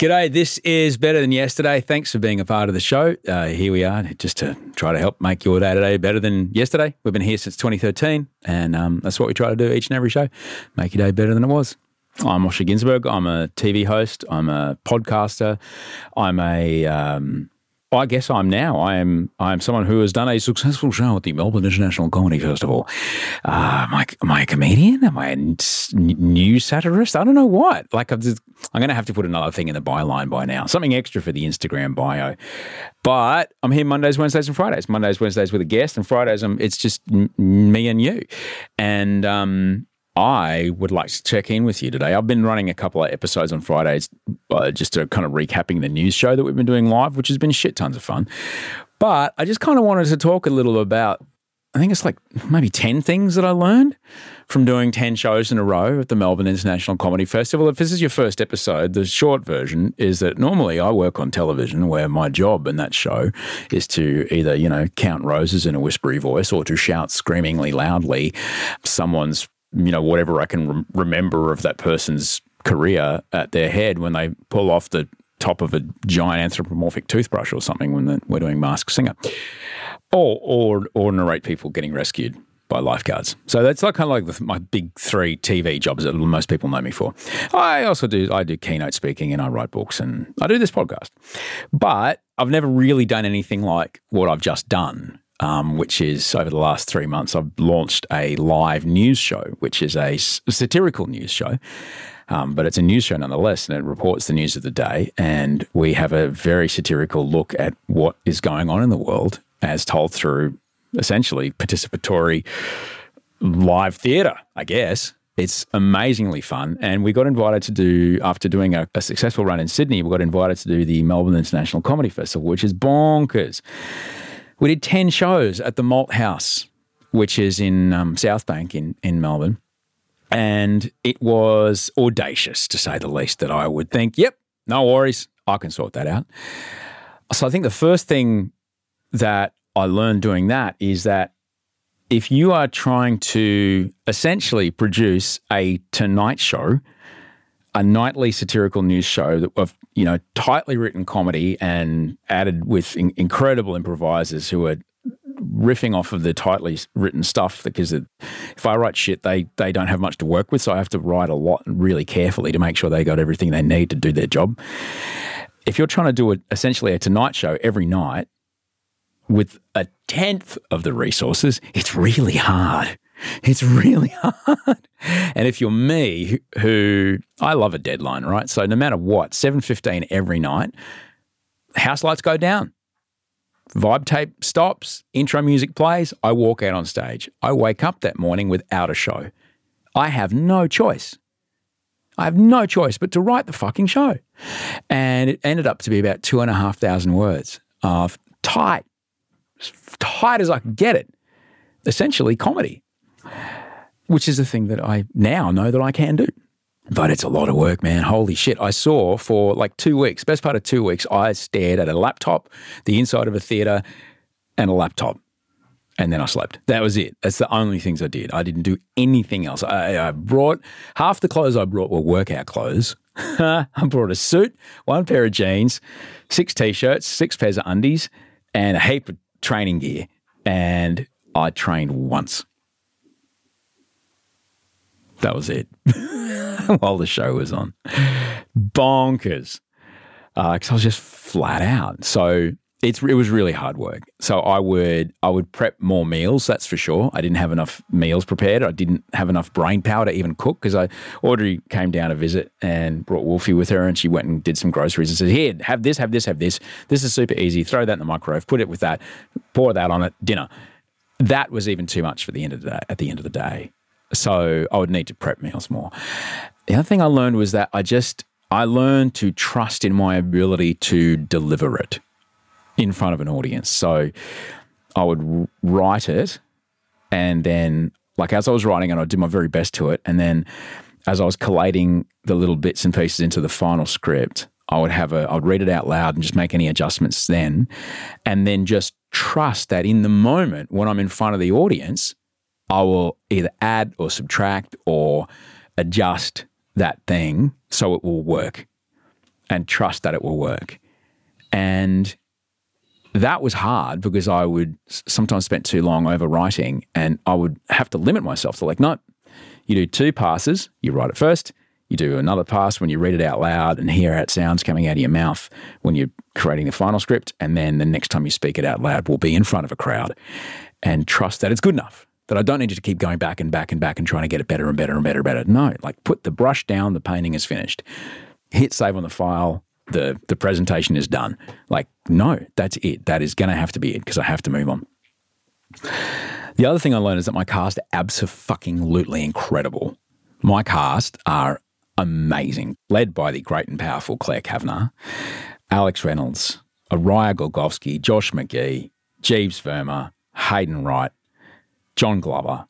G'day, this is Better Than Yesterday. Thanks for being a part of the show. Uh, here we are just to try to help make your day today better than yesterday. We've been here since 2013, and um, that's what we try to do each and every show make your day better than it was. I'm Osher Günsberg. I'm a TV host, I'm a podcaster, I'm a um, I guess I'm now. I am. I am someone who has done a successful show at the Melbourne International Comedy Festival. Uh, am I? Am I a comedian? Am I a n- new satirist? I don't know what. Like I'm, just, I'm going to have to put another thing in the byline by now. Something extra for the Instagram bio. But I'm here Mondays, Wednesdays, and Fridays. Mondays, Wednesdays with a guest, and Fridays, um, it's just m- me and you. And um, I would like to check in with you today. I've been running a couple of episodes on Fridays, uh, just to kind of recapping the news show that we've been doing live, which has been shit tons of fun. But I just kind of wanted to talk a little about, I think it's like maybe 10 things that I learned from doing 10 shows in a row at the Melbourne International Comedy Festival. If this is your first episode, the short version is that normally I work on television where my job in that show is to either, you know, count roses in a whispery voice or to shout screamingly loudly someone's you know, whatever I can re- remember of that person's career at their head when they pull off the top of a giant anthropomorphic toothbrush or something when the, we're doing Mask Singer, or or or narrate people getting rescued by lifeguards. So that's like kind of like the, my big three TV jobs that most people know me for. I also do I do keynote speaking and I write books and I do this podcast, but I've never really done anything like what I've just done um, which is over the last three months, I've launched a live news show, which is a satirical news show. Um, but it's a news show nonetheless, and it reports the news of the day. And we have a very satirical look at what is going on in the world as told through essentially participatory live theatre, I guess. It's amazingly fun. And we got invited to do, after doing a, a, successful run in Sydney, we got invited to do the Melbourne International Comedy Festival, which is bonkers. We did 10 shows at the Malthouse, which is in um, South Bank in, in Melbourne. And it was audacious, to say the least, that I would think, yep, no worries, I can sort that out. So I think the first thing that I learned doing that is that if you are trying to essentially produce a Tonight Show, a nightly satirical news show of you know tightly written comedy and added with in- incredible improvisers who are riffing off of the tightly written stuff because it, if I write shit, they they don't have much to work with, so I have to write a lot really carefully to make sure they got everything they need to do their job. If you're trying to do a, essentially a Tonight Show every night with a tenth of the resources, it's really hard. It's really hard. And if you're me, who I love a deadline, right? So no matter what, 7.15 every night, house lights go down. Vibe tape stops, intro music plays, I walk out on stage. I wake up that morning without a show. I have no choice. I have no choice but to write the fucking show. And it ended up to be about two and a half thousand words of tight tight as I could get it. Essentially, comedy, which is a thing that I now know that I can do. But it's a lot of work, man. Holy shit. I saw for like two weeks, best part of two weeks, I stared at a laptop, the inside of a theater, and a laptop. And then I slept. That was it. That's the only things I did. I didn't do anything else. I, I brought half the clothes I brought were workout clothes. I brought a suit, one pair of jeans, six t shirts, six pairs of undies, and a heap of training gear. And I trained once. That was it. While the show was on. Bonkers. Because uh, I was just flat out. So it's it was really hard work. So I would I would prep more meals. That's for sure. I didn't have enough meals prepared. I didn't have enough brain power to even cook because I Audrey came down to visit and brought Wolfie with her, and she went and did some groceries and said, "Here, have this, have this, have this. This is super easy. Throw that in the microwave. Put it with that. Pour that on it. Dinner." That was even too much for the end of the day. At the end of the day, so I would need to prep meals more. The other thing I learned was that I just I learned to trust in my ability to deliver it in front of an audience. So I would write it and then like as I was writing it, I'd do my very best to it. And then as I was collating the little bits and pieces into the final script, I would have a, I'd read it out loud and just make any adjustments then. And then just trust that in the moment when I'm in front of the audience, I will either add or subtract or adjust that thing so it will work and trust that it will work. And that was hard because I would sometimes spend too long overwriting and I would have to limit myself to like, no, you do two passes, you write it first, you do another pass when you read it out loud and hear how it sounds coming out of your mouth when you're creating the final script. And then the next time you speak it out loud will be in front of a crowd and trust that it's good enough. That I don't need you to keep going back and back and back and trying to get it better and better and better and better. No, like put the brush down, the painting is finished. Hit save on the file, the the presentation is done. Like, no, that's it. That is going to have to be it because I have to move on. The other thing I learned is that my cast are absolutely incredible. My cast are amazing, led by the great and powerful Claire Kavanagh, Alex Reynolds, Araya Golgowski, Josh McGee, Jeeves Verma, Hayden Wright, John Glover,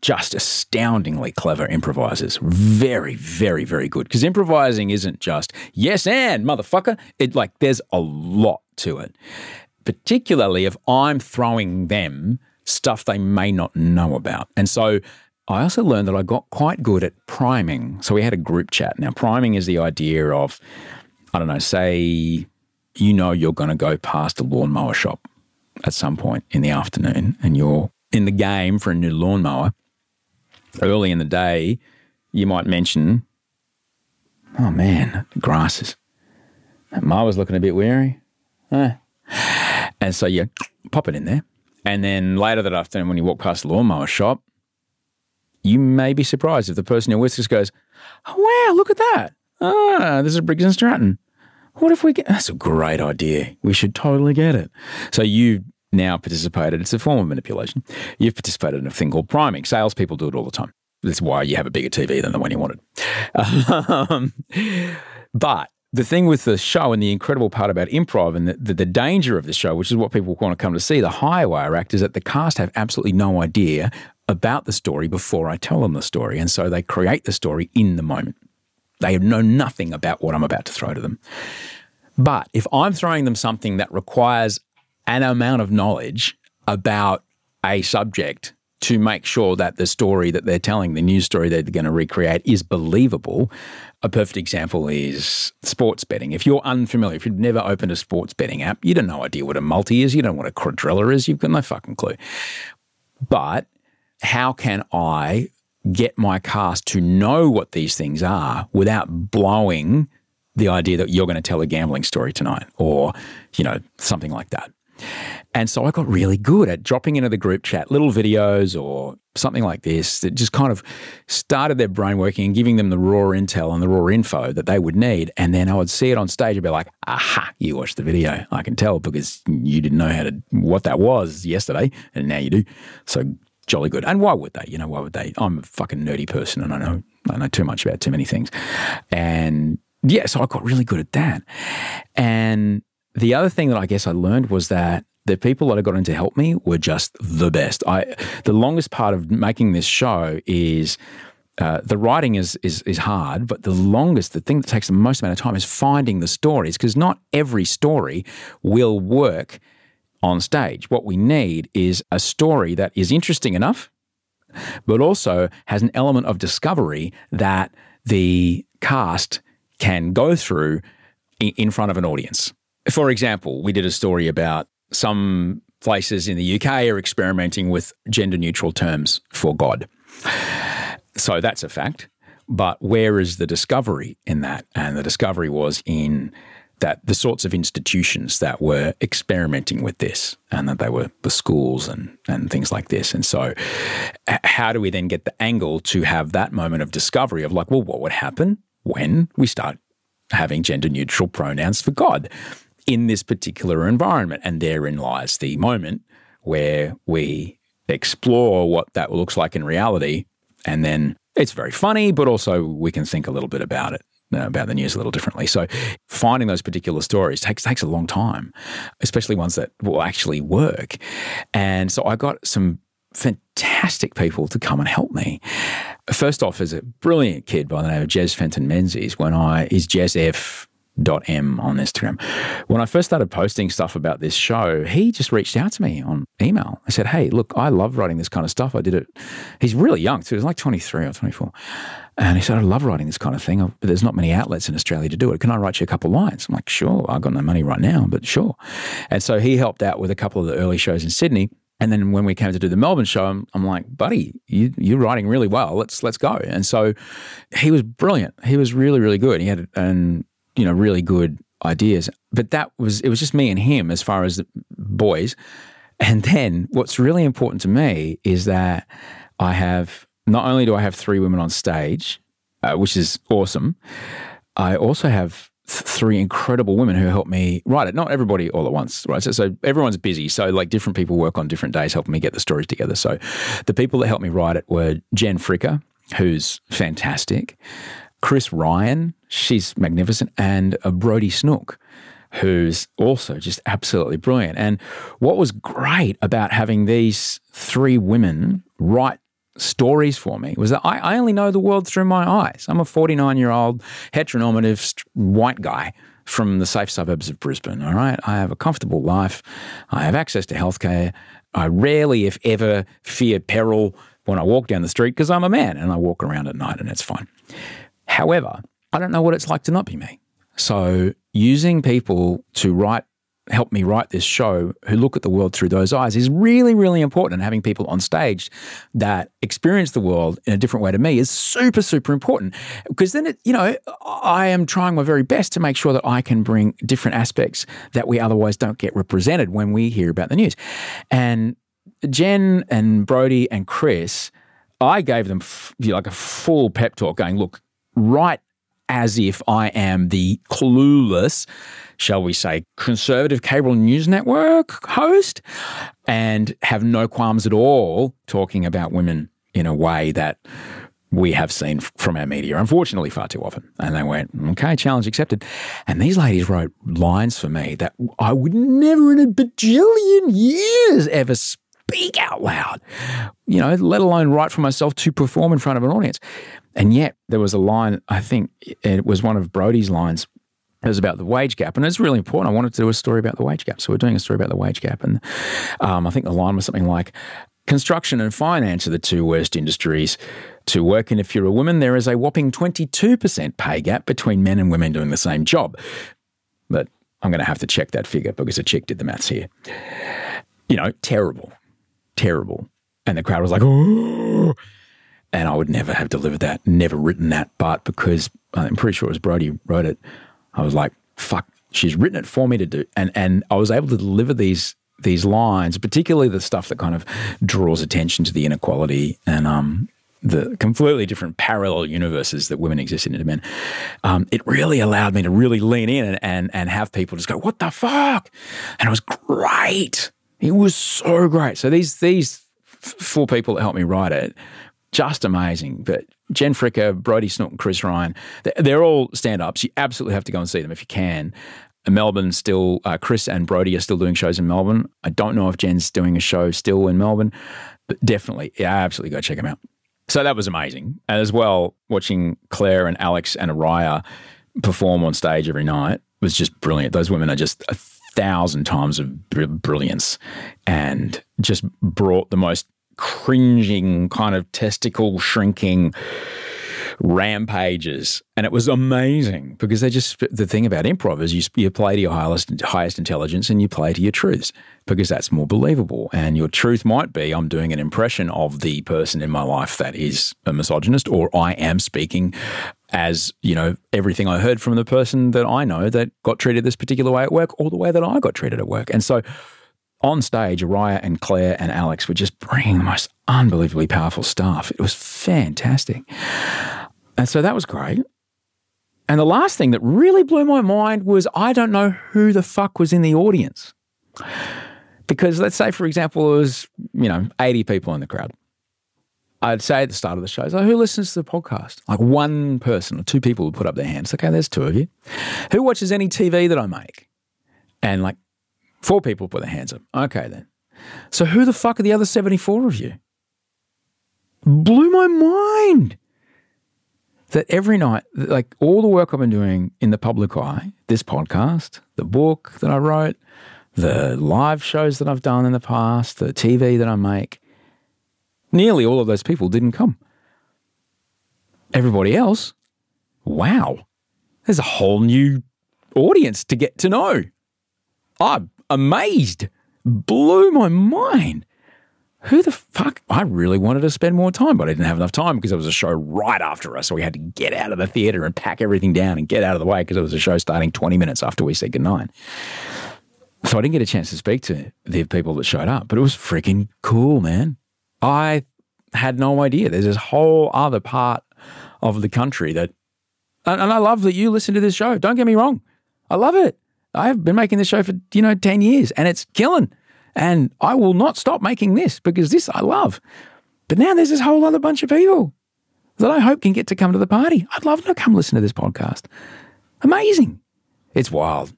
just astoundingly clever improvisers. Very, very, very good. Because improvising isn't just yes and motherfucker. It like there's a lot to it. Particularly if I'm throwing them stuff they may not know about. And so I also learned that I got quite good at priming. So we had a group chat. Now, priming is the idea of, I don't know, say you know you're going to go past a lawnmower shop at some point in the afternoon and you're in the game for a new lawnmower early in the day, you might mention, oh man, the grasses. Ma was looking a bit weary. And so you pop it in there. And then later that afternoon, when you walk past the lawnmower shop, you may be surprised if the person you're with just goes, oh, wow, look at that. Ah, this is Briggs and Stratton. What if we get, that's a great idea. We should totally get it. So you now participated. It's a form of manipulation. You've participated in a thing called priming. Salespeople do it all the time. That's why you have a bigger TV than the one you wanted. Um, but the thing with the show and the incredible part about improv and the, the, the, danger of the show, which is what people want to come to see, the high wire act, is that the cast have absolutely no idea about the story before I tell them the story. And so they create the story in the moment. They know nothing about what I'm about to throw to them. But if I'm throwing them something that requires an amount of knowledge about a subject to make sure that the story that they're telling, the news story they're going to recreate, is believable. A perfect example is sports betting. If you're unfamiliar, if you've never opened a sports betting app, you don't know idea what a multi is, you don't know what a quadrella is, you've got no fucking clue. But how can I get my cast to know what these things are without blowing the idea that you're going to tell a gambling story tonight or, you know, something like that? And so I got really good at dropping into the group chat little videos or something like this that just kind of started their brain working and giving them the raw intel and the raw info that they would need. And then I would see it on stage and be like, aha, you watched the video. I can tell because you didn't know how to what that was yesterday and now you do. So jolly good. And why would they? You know, why would they? I'm a fucking nerdy person and I know I know too much about too many things. And yeah, so I got really good at that. And the other thing that I guess I learned was that the people that I got in to help me were just the best. I the longest part of making this show is uh, the writing is, is is hard, but the longest, the thing that takes the most amount of time is finding the stories because not every story will work on stage. What we need is a story that is interesting enough, but also has an element of discovery that the cast can go through in front of an audience. For example, we did a story about some places in the UK are experimenting with gender neutral terms for God. So that's a fact. But where is the discovery in that? And the discovery was in that the sorts of institutions that were experimenting with this and that they were the schools and, and things like this. And so, how do we then get the angle to have that moment of discovery of like, well, what would happen when we start having gender neutral pronouns for God in this particular environment? And therein lies the moment where we explore what that looks like in reality. And then it's very funny, but also we can think a little bit about it uh, about the news a little differently. So finding those particular stories takes takes a long time, especially ones that will actually work. And so I got some fantastic people to come and help me. First off, is a brilliant kid by the name of Jez Fenton Menzies. When I is Jez F m on Instagram. When I first started posting stuff about this show, he just reached out to me on email. I said, "Hey, look, I love writing this kind of stuff. I did it." He's really young too. He's like 23 or 24. And he said, I love writing this kind of thing, but there's not many outlets in Australia to do it. Can I write you a couple lines? I'm like, sure. I've got no money right now, but sure. And so he helped out with a couple of the early shows in Sydney. And then when we came to do the Melbourne show, I'm, I'm like, buddy, you, you're writing really well. Let's let's go. And so he was brilliant. He was really really good. He had and you know really good ideas. But that was it was just me and him as far as the boys. And then what's really important to me is that I have not only do I have three women on stage, uh, which is awesome, I also have th- three incredible women who help me write it. Not everybody all at once, right? So, so everyone's busy. So, like different people work on different days helping me get the stories together. So, the people that helped me write it were Jen Fricker, who's fantastic, Chris Ryan, she's magnificent, and uh, Brodie Snook who's also just absolutely brilliant. And what was great about having these three women write stories for me was that I, I only know the world through my eyes. I'm a 49 year old heteronormative white guy from the safe suburbs of Brisbane. All right. I have a comfortable life. I have access to healthcare. I rarely, if ever, fear peril when I walk down the street because I'm a man and I walk around at night and it's fine. However, I don't know what it's like to not be me. So using people to write help me write this show who look at the world through those eyes is really, really important. And having people on stage that experience the world in a different way to me is super, super important. Because then, it, you know, I am trying my very best to make sure that I can bring different aspects that we otherwise don't get represented when we hear about the news. And Jen and Brody and Chris, I gave them f- like a full pep talk going, look, write as if I am the clueless shall we say, conservative cable news network host and have no qualms at all talking about women in a way that we have seen from our media, unfortunately, far too often. And they went, okay, challenge accepted. And these ladies wrote lines for me that I would never in a bajillion years ever speak out loud, you know, let alone write for myself to perform in front of an audience. And yet there was a line, I think it was one of Brody's lines it was about the wage gap, and it's really important. I wanted to do a story about the wage gap, so we're doing a story about the wage gap, and um, I think the line was something like, "Construction and finance are the two worst industries to work in. If you're a woman, there is a whopping 22% pay gap between men and women doing the same job." But I'm going to have to check that figure because a chick did the maths here. You know, terrible, terrible, and the crowd was like, "Oh." And I would never have delivered that, never written that, but because I'm pretty sure it was Brodie wrote it, I was like, fuck, she's written it for me to do. And and I was able to deliver these these lines, particularly the stuff that kind of draws attention to the inequality and um, the completely different parallel universes that women exist in to men. Um, it really allowed me to really lean in and, and and have people just go, "What the fuck?" And it was great. It was so great. So these these four people that helped me write it just amazing. But Jen Fricker, Brody Snook, and Chris Ryan, they're all stand ups. You absolutely have to go and see them if you can. Melbourne still, uh, Chris and Brody are still doing shows in Melbourne. I don't know if Jen's doing a show still in Melbourne, but definitely, yeah, absolutely go check them out. So that was amazing. And as well, watching Claire and Alex and Araya perform on stage every night was just brilliant. Those women are just thousand times of br- brilliance and just brought the most cringing kind of testicle shrinking rampages. And it was amazing because they just, the thing about improv is you, you play to your highest, highest intelligence and you play to your truths because that's more believable. And your truth might be I'm doing an impression of the person in my life that is a misogynist, or I am speaking as, you know, everything I heard from the person that I know that got treated this particular way at work or the way that I got treated at work. And so, on stage, Araya and Claire and Alex were just bringing the most unbelievably powerful stuff. It was fantastic. And so that was great. And the last thing that really blew my mind was I don't know who the fuck was in the audience. Because let's say, for example, it was, you know, 80 people in the crowd. I'd say at the start of the show, so who listens to the podcast? Like one person or two people would put up their hands. Okay, there's two of you. Who watches any TV that I make? And like four people put their hands up. Okay, then. So who the fuck are the other 74 of you? Blew my mind that every night, like all the work I've been doing in the public eye, this podcast, the book that I wrote, the live shows that I've done in the past, the TV that I make, nearly all of those people didn't come. Everybody else, wow, there's a whole new audience to get to know. I'm amazed, blew my mind who the fuck? I really wanted to spend more time, but I didn't have enough time because it was a show right after us. So we had to get out of the theater and pack everything down and get out of the way because it was a show starting 20 minutes after we said goodnight. So I didn't get a chance to speak to the people that showed up, but it was freaking cool, man. I had no idea. There's this whole other part of the country that, and I love that you listen to this show. Don't get me wrong. I love it. I've been making this show for, you know, 10 years and it's killing. And I will not stop making this because this I love. But now there's this whole other bunch of people that I hope can get to come to the party. I'd love to come listen to this podcast. Amazing. It's wild.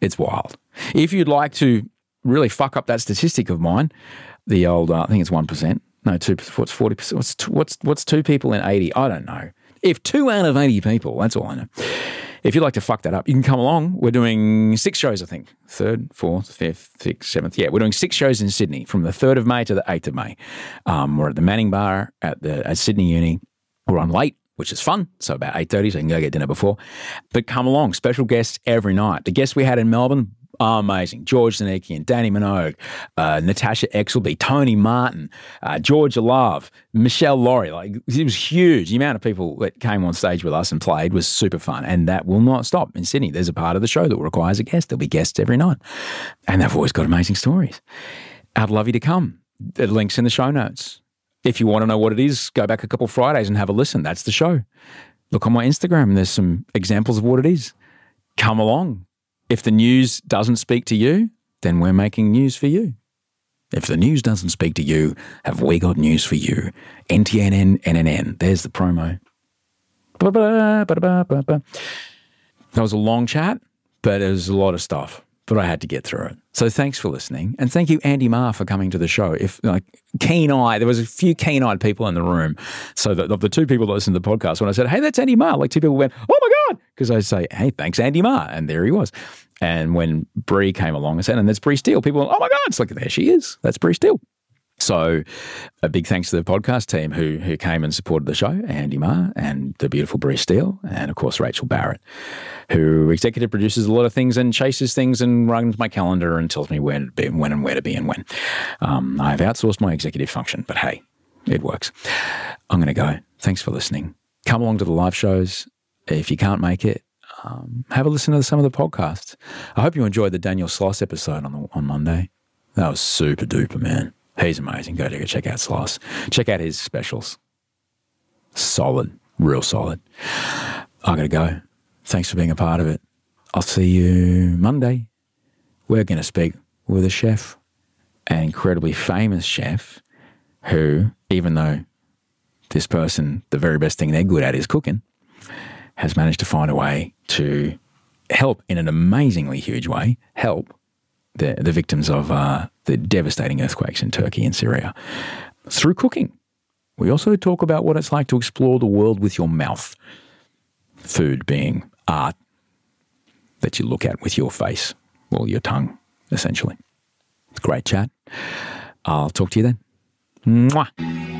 It's wild. If you'd like to really fuck up that statistic of mine, the old, uh, I think it's 1%. No, two, what's 40%? What's, two, what's what's two people in 80? I don't know. If two out of 80 people, that's all I know if you'd like to fuck that up, you can come along. We're doing six shows, I think. Third, fourth, fifth, sixth, seventh. Yeah, we're doing six shows in Sydney from the 3rd of May to the 8th of May. Um, we're at the Manning Bar at the at Sydney Uni. We're on late which is fun. So about 8.30, so you can go get dinner before. But come along, special guests every night. The guests we had in Melbourne, Oh, amazing. George and Dannii Minogue, uh, Natasha Exelby, Tony Martin, uh, Georgia Love, Michelle Laurie. Like, it was huge. The amount of people that came on stage with us and played was super fun. And that will not stop in Sydney. There's a part of the show that requires a guest. There'll be guests every night. And they've always got amazing stories. I'd love you to come. The link's in the show notes. If you want to know what it is, go back a couple Fridays and have a listen. That's the show. Look on my Instagram. There's some examples of what it is. Come along if the news doesn't speak to you, then we're making news for you. If the news doesn't speak to you, have we got news for you? NTNN, NNN. There's the promo. That was a long chat, but it was a lot of stuff but I had to get through it. So thanks for listening, and thank you, Andy Marr, for coming to the show. If like keen eye, there was a few keen eyed people in the room. So of the two people that listened to the podcast, when I said, "Hey, that's Andy Marr," like two people went, "Oh my god," because I say, "Hey, thanks, Andy Marr," and there he was. And when Brie came along and said, "And there's Brie Steele," people went, "Oh my god!" It's like there she is. That's Brie Steele. So, a big thanks to the podcast team who who came and supported the show, Andy Marr and the beautiful Brie Steele, and of course Rachel Barrett, who executive produces a lot of things and chases things and runs my calendar and tells me when to be, when and where to be and when. Um, I've outsourced my executive function, but hey, it works. I'm going to go. Thanks for listening. Come along to the live shows if you can't make it. Um, have a listen to some of the podcasts. I hope you enjoyed the Daniel Sloss episode on the, on Monday. That was super duper, man. He's amazing. Go to check out Sloss. Check out his specials. Solid, real solid. I gotta go. Thanks for being a part of it. I'll see you Monday. We're going to speak with a chef, an incredibly famous chef who, even though this person, the very best thing they're good at is cooking, has managed to find a way to help in an amazingly huge way, help the, the victims of uh, the devastating earthquakes in Turkey and Syria through cooking. We also talk about what it's like to explore the world with your mouth. Food being art that you look at with your face, or your tongue, essentially. Great chat. I'll talk to you then. Mwah.